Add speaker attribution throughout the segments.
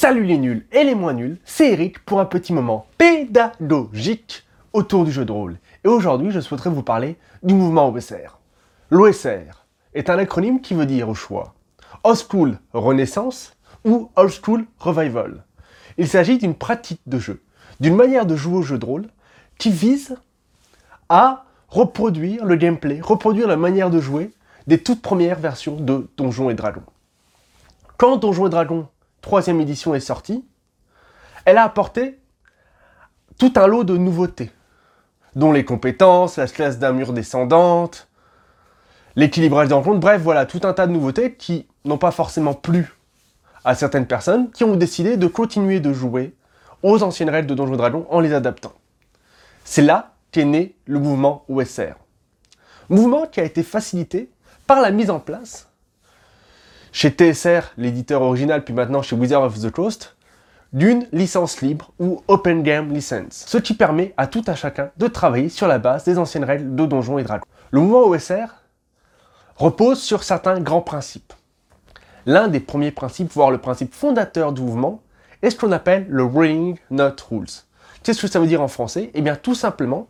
Speaker 1: Salut les nuls et les moins nuls, c'est Eric pour un petit moment pédagogique autour du jeu de rôle. Et aujourd'hui, je souhaiterais vous parler du mouvement OSR. L'OSR est un acronyme qui veut dire au choix Old School Renaissance ou Old School Revival. Il s'agit d'une pratique de jeu, d'une manière de jouer au jeu de rôle qui vise à reproduire le gameplay, reproduire la manière de jouer des toutes premières versions de Donjons et Dragons. Quand Donjons et Dragons troisième édition est sortie, elle a apporté tout un lot de nouveautés, dont les compétences, la classe d'armure descendante, l'équilibrage des rencontres, bref, voilà, tout un tas de nouveautés qui n'ont pas forcément plu à certaines personnes qui ont décidé de continuer de jouer aux anciennes règles de Donjons Dragons en les adaptant. C'est là qu'est né le mouvement OSR. Mouvement qui a été facilité par la mise en place chez TSR, l'éditeur original, puis maintenant chez Wizard of the Coast, d'une licence libre ou Open Game License, ce qui permet à tout à chacun de travailler sur la base des anciennes règles de Donjons et Dragons. Le mouvement OSR repose sur certains grands principes. L'un des premiers principes, voire le principe fondateur du mouvement, est ce qu'on appelle le Rolling Not Rules. Qu'est-ce que ça veut dire en français? Eh bien tout simplement,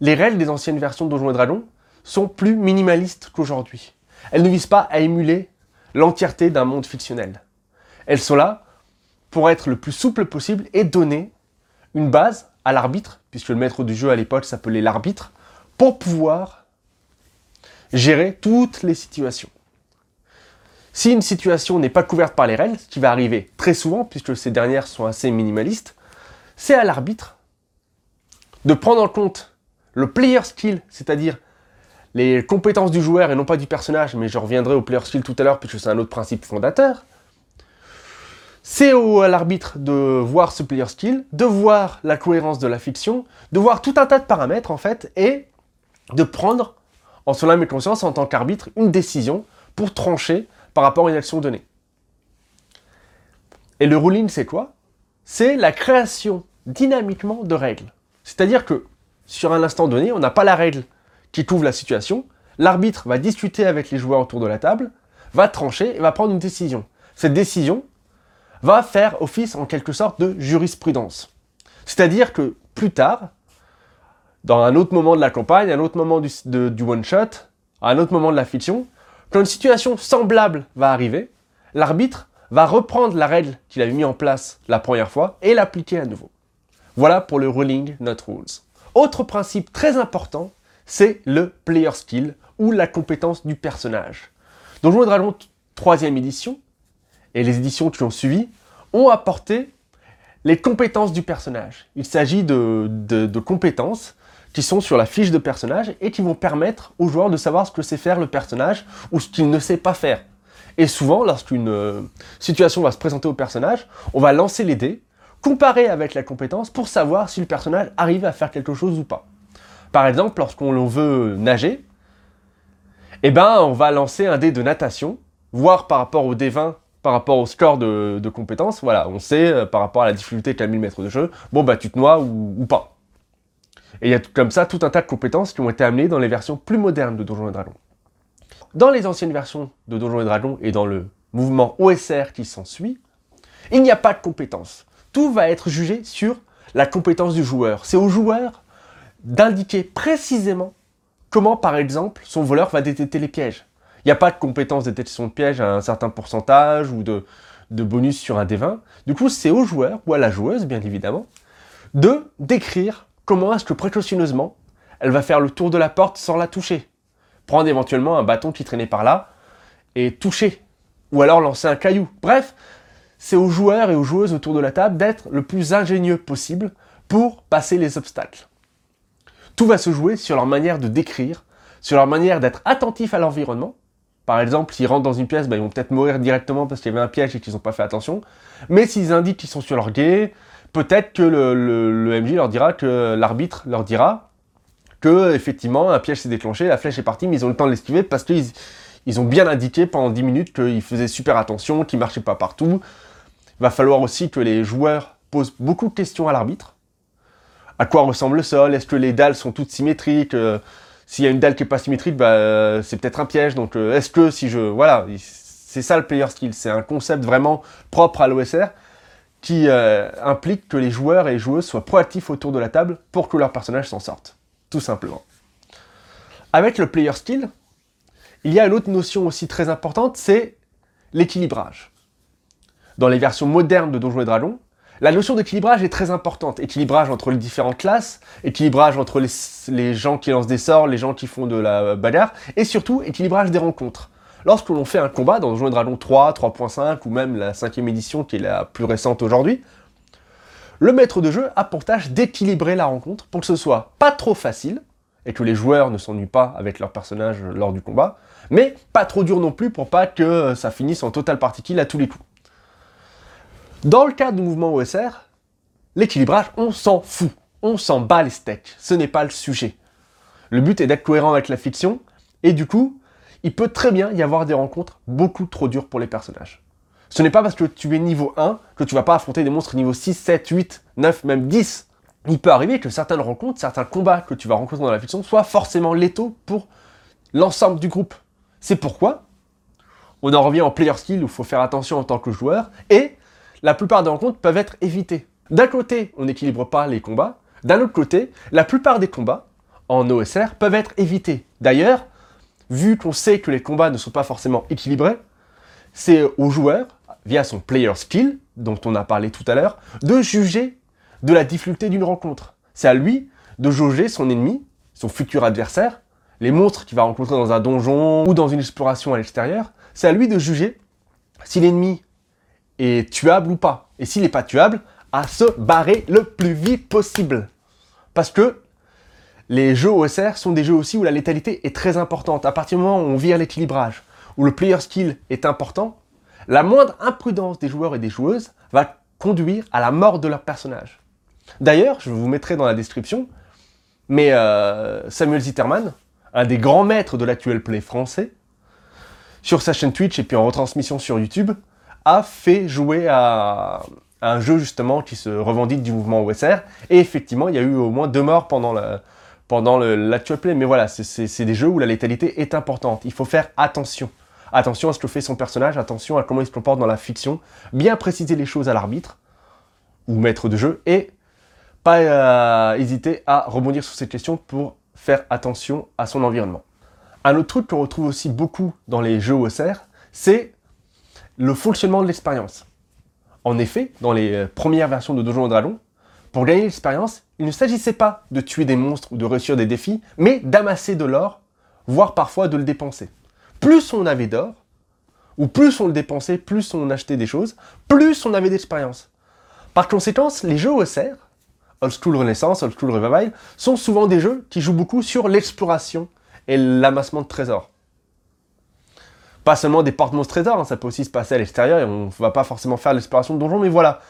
Speaker 1: les règles des anciennes versions de Donjons et Dragons sont plus minimalistes qu'aujourd'hui. Elles ne visent pas à émuler l'entièreté d'un monde fictionnel. Elles sont là pour être le plus souple possible et donner une base à l'arbitre, puisque le maître du jeu à l'époque s'appelait l'arbitre, pour pouvoir gérer toutes les situations. Si une situation n'est pas couverte par les règles, ce qui va arriver très souvent, puisque ces dernières sont assez minimalistes, c'est à l'arbitre de prendre en compte le player skill, c'est-à-dire les compétences du joueur et non pas du personnage, mais je reviendrai au player skill tout à l'heure puisque c'est un autre principe fondateur. C'est à l'arbitre de voir ce player skill, de voir la cohérence de la fiction, de voir tout un tas de paramètres en fait et de prendre en son âme et conscience en tant qu'arbitre une décision pour trancher par rapport à une action donnée. Et le ruling c'est quoi? C'est la création dynamiquement de règles. C'est-à-dire que sur un instant donné, on n'a pas la règle qui couvre la situation, l'arbitre va discuter avec les joueurs autour de la table, va trancher et va prendre une décision. Cette décision va faire office en quelque sorte de jurisprudence. C'est-à-dire que plus tard, dans un autre moment de la campagne, un autre moment du, one-shot, un autre moment de la fiction, quand une situation semblable va arriver, l'arbitre va reprendre la règle qu'il avait mis en place la première fois et l'appliquer à nouveau. Voilà pour le ruling not rules. Autre principe très important, c'est le player skill ou la compétence du personnage. Donjons et Dragons 3ème édition et les éditions qui ont suivi ont apporté les compétences du personnage. Il s'agit de, compétences qui sont sur la fiche de personnage et qui vont permettre aux joueurs de savoir ce que sait faire le personnage ou ce qu'il ne sait pas faire. Et souvent, lorsqu'une euh, situation va se présenter au personnage, on va lancer les dés, comparer avec la compétence pour savoir si le personnage arrive à faire quelque chose ou pas. Par exemple, lorsqu'on veut nager, eh ben, on va lancer un dé de natation, voir par rapport au D20, par rapport au score de, compétences, voilà, on sait euh, par rapport à la difficulté qu'a mis le maître de jeu, bon bah tu te noies ou, pas. Et il y a comme ça tout un tas de compétences qui ont été amenées dans les versions plus modernes de Donjons et Dragons. Dans les anciennes versions de Donjons et Dragons et dans le mouvement OSR qui s'ensuit, il n'y a pas de compétences. Tout va être jugé sur la compétence du joueur. C'est au joueur d'indiquer précisément comment, par exemple, son voleur va détecter les pièges. Il n'y a pas de compétence de détection de pièges à un certain pourcentage ou de, bonus sur un D20. Du coup, c'est au joueur ou à la joueuse, bien évidemment, de décrire comment est-ce que précautionneusement elle va faire le tour de la porte sans la toucher. Prendre éventuellement un bâton qui traînait par là et toucher. Ou alors lancer un caillou. Bref, c'est aux joueurs et aux joueuses autour de la table d'être le plus ingénieux possible pour passer les obstacles. Tout va se jouer sur leur manière de décrire, sur leur manière d'être attentif à l'environnement. Par exemple, s'ils rentrent dans une pièce, ben, ils vont peut-être mourir directement parce qu'il y avait un piège et qu'ils n'ont pas fait attention. Mais s'ils indiquent qu'ils sont sur leur guet, peut-être que le, MJ leur dira que l'arbitre leur dira que effectivement un piège s'est déclenché, la flèche est partie, mais ils ont le temps de l'esquiver parce qu'ils ils ont bien indiqué pendant 10 minutes qu'ils faisaient super attention, qu'ils marchaient pas partout. Il va falloir aussi que les joueurs posent beaucoup de questions à l'arbitre à quoi ressemble le sol, est-ce que les dalles sont toutes symétriques, euh, s'il y a une dalle qui est pas symétrique, bah, euh, c'est peut-être un piège, donc euh, est-ce que si je... Voilà, c'est ça le player skill, c'est un concept vraiment propre à l'OSR, qui euh, implique que les joueurs et joueuses soient proactifs autour de la table pour que leur personnage s'en sorte. Tout simplement. Avec le player skill, il y a une autre notion aussi très importante, c'est l'équilibrage. Dans les versions modernes de Donjons et Dragons, la notion d'équilibrage est très importante. Équilibrage entre les différentes classes, équilibrage entre les, gens qui lancent des sorts, les gens qui font de la bagarre, et surtout équilibrage des rencontres. Lorsque l'on fait un combat dans Donjons et Dragons 3, 3.5 ou même la cinquième édition qui est la plus récente aujourd'hui, le maître de jeu a pour tâche d'équilibrer la rencontre pour que ce soit pas trop facile et que les joueurs ne s'ennuient pas avec leur personnage lors du combat, mais pas trop dur non plus pour pas que ça finisse en total party kill à tous les coups. Dans le cadre du mouvement OSR, l'équilibrage, on s'en fout. On s'en bat les steaks. Ce n'est pas le sujet. Le but est d'être cohérent avec la fiction, et du coup, il peut très bien y avoir des rencontres beaucoup trop dures pour les personnages. Ce n'est pas parce que tu es niveau 1 que tu vas pas affronter des monstres niveau 6, 7, 8, 9, même 10. Il peut arriver que certaines rencontres, certains combats que tu vas rencontrer dans la fiction soient forcément létaux pour l'ensemble du groupe. C'est pourquoi on en revient en player skill où il faut faire attention en tant que joueur, et la plupart des rencontres peuvent être évitées. D'un côté, on n'équilibre pas les combats, d'un autre côté, la plupart des combats en OSR peuvent être évités. D'ailleurs, vu qu'on sait que les combats ne sont pas forcément équilibrés, c'est au joueur, via son player skill, dont on a parlé tout à l'heure, de juger de la difficulté d'une rencontre. C'est à lui de jauger son ennemi, son futur adversaire, les monstres qu'il va rencontrer dans un donjon ou dans une exploration à l'extérieur. C'est à lui de juger si l'ennemi est tuable ou pas. Et s'il n'est pas tuable, à se barrer le plus vite possible. Parce que les jeux OSR sont des jeux aussi où la létalité est très importante. À partir du moment où on vire l'équilibrage, où le player skill est important, la moindre imprudence des joueurs et des joueuses va conduire à la mort de leur personnage. D'ailleurs, je vous mettrai dans la description, mais euh, Samuel Zitterman, un des grands maîtres de l'actuel play français, sur sa chaîne Twitch et puis en retransmission sur YouTube, a fait jouer à, un jeu justement qui se revendique du mouvement OSR. Et effectivement, il y a eu au moins deux morts pendant la, pendant l'actual play. Mais voilà, c'est des jeux où la létalité est importante. Il faut faire attention. Attention à ce que fait son personnage, attention à comment il se comporte dans la fiction. Bien préciser les choses à l'arbitre ou maître de jeu et pas euh, hésiter à rebondir sur cette question pour faire attention à son environnement. Un autre truc qu'on retrouve aussi beaucoup dans les jeux OSR, c'est le fonctionnement de l'expérience. En effet, dans les euh, premières versions de Donjons et Dragons, pour gagner l'expérience, il ne s'agissait pas de tuer des monstres ou de réussir des défis, mais d'amasser de l'or, voire parfois de le dépenser. Plus on avait d'or, ou plus on le dépensait, plus on achetait des choses, plus on avait d'expérience. Par conséquent, les jeux OSR, Old School Renaissance, Old School Revival, sont souvent des jeux qui jouent beaucoup sur l'exploration et l'amassement de trésors pas seulement des porte-monstres trésors, hein, ça peut aussi se passer à l'extérieur et on va pas forcément faire l'exploration de donjons, mais voilà.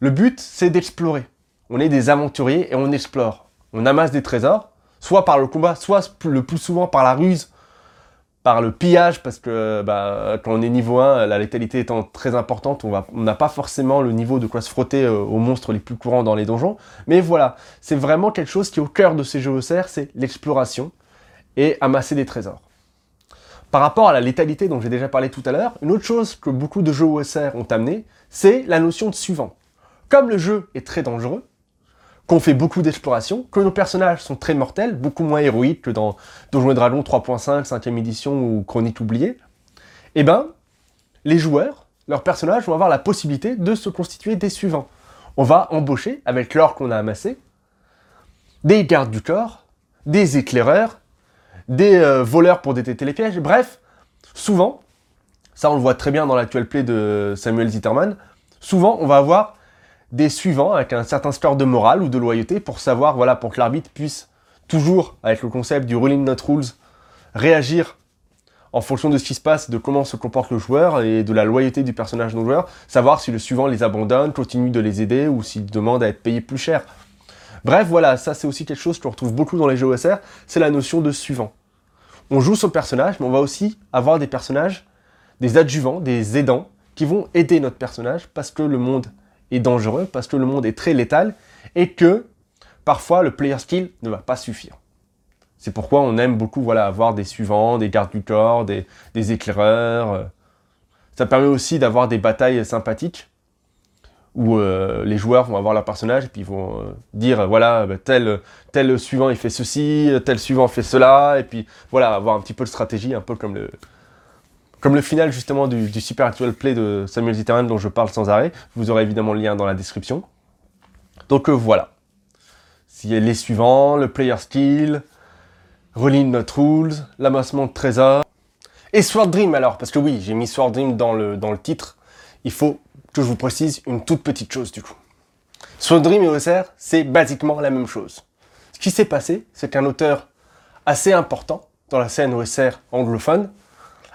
Speaker 1: Le but, c'est d'explorer. On est des aventuriers et on explore. On amasse des trésors, soit par le combat, soit le plus souvent par la ruse, par le pillage, parce que bah, quand on est niveau 1, la létalité étant très importante, on n'a pas forcément le niveau de quoi se frotter euh, aux monstres les plus courants dans les donjons. Mais voilà, c'est vraiment quelque chose qui est au cœur de ces jeux OSR, c'est l'exploration et amasser des trésors. Par rapport à la létalité dont j'ai déjà parlé tout à l'heure, une autre chose que beaucoup de jeux OSR ont amené, c'est la notion de suivant. Comme le jeu est très dangereux, qu'on fait beaucoup d'exploration, que nos personnages sont très mortels, beaucoup moins héroïques que dans Donjons et Dragons 3.5, 5ème édition ou Chronique oubliée, eh ben, les joueurs, leurs personnages vont avoir la possibilité de se constituer des suivants. On va embaucher, avec l'or qu'on a amassé, des gardes du corps, des éclaireurs, des euh, voleurs pour détecter les pièges. Bref, souvent, ça on le voit très bien dans l'actuel play de Samuel Zitterman, souvent on va avoir des suivants avec un certain score de morale ou de loyauté pour savoir, voilà, pour que l'arbitre puisse toujours, avec le concept du ruling not rules, réagir en fonction de ce qui se passe, de comment se comporte le joueur et de la loyauté du personnage non joueur, savoir si le suivant les abandonne, continue de les aider ou s'il demande à être payé plus cher. Bref, voilà, ça c'est aussi quelque chose qu'on retrouve beaucoup dans les jeux OSR, c'est la notion de suivant. On joue son personnage, mais on va aussi avoir des personnages, des adjuvants, des aidants, qui vont aider notre personnage parce que le monde est dangereux, parce que le monde est très létal, et que parfois le player skill ne va pas suffire. C'est pourquoi on aime beaucoup voilà, avoir des suivants, des gardes du corps, des, des éclaireurs. Ça permet aussi d'avoir des batailles sympathiques où euh, les joueurs vont avoir leur personnage et puis vont euh, dire voilà bah, tel suivant il fait ceci, tel suivant fait cela et puis voilà avoir un petit peu de stratégie, un peu comme le final justement du, Super Actual Play de Samuel Zitterman dont je parle sans arrêt. Vous aurez évidemment le lien dans la description. Donc voilà. A les suivants, le player skill, Rolling Not Rules, l'amassement de trésors. Et Sword Dream alors, parce que oui, j'ai mis Sword Dream dans le, dans le titre. Il faut que je vous précise une toute petite chose du coup. Sword Dream et OSR, c'est basiquement la même chose. Ce qui s'est passé, c'est qu'un auteur assez important dans la scène OSR anglophone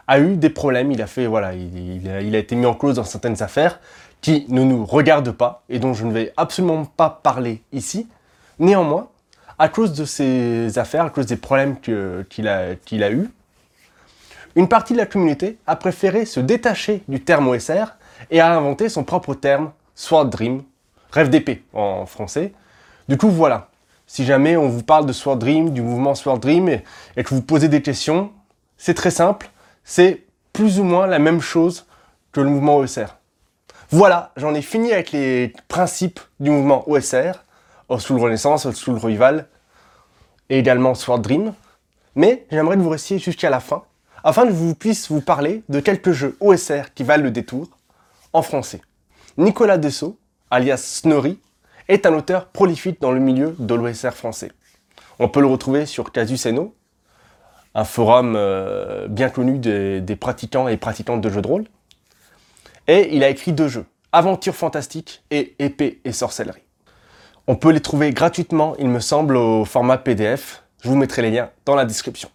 Speaker 1: a eu des problèmes. Il a fait, voilà, il, a, été mis en cause dans certaines affaires qui ne nous regardent pas et dont je ne vais absolument pas parler ici. Néanmoins, à cause de ces affaires, à cause des problèmes qu'il a, qu'il a eu, une partie de la communauté a préféré se détacher du terme OSR et a inventé son propre terme, Sword Dream, rêve d'épée en français. Du coup, voilà. Si jamais on vous parle de Sword Dream, du mouvement Sword Dream, et, que vous posez des questions, c'est très simple, c'est plus ou moins la même chose que le mouvement OSR. Voilà, j'en ai fini avec les principes du mouvement OSR, Old Renaissance, Old School Revival, et également Sword Dream. Mais j'aimerais que vous restiez jusqu'à la fin, afin que vous puisse vous parler de quelques jeux OSR qui valent le détour, en français. Nicolas Dessau, alias Snorri, est un auteur prolifique dans le milieu de l'OSR français. On peut le retrouver sur Casus Eno, un forum euh, bien connu des, des, pratiquants et pratiquantes de jeux de rôle. Et il a écrit deux jeux, Aventure fantastique et Épée et sorcellerie. On peut les trouver gratuitement, il me semble, au format PDF. Je vous mettrai les liens dans la description.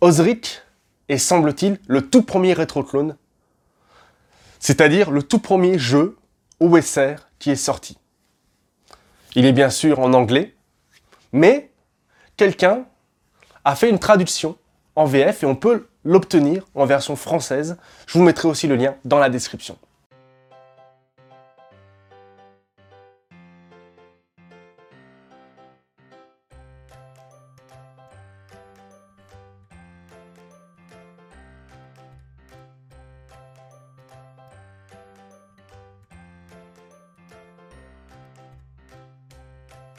Speaker 1: Osric est, semble-t-il, le tout premier rétro-clone, c'est-à-dire le tout premier jeu OSR qui est sorti. Il est bien sûr en anglais, mais quelqu'un a fait une traduction en VF et on peut l'obtenir en version française. Je vous mettrai aussi le lien dans la description.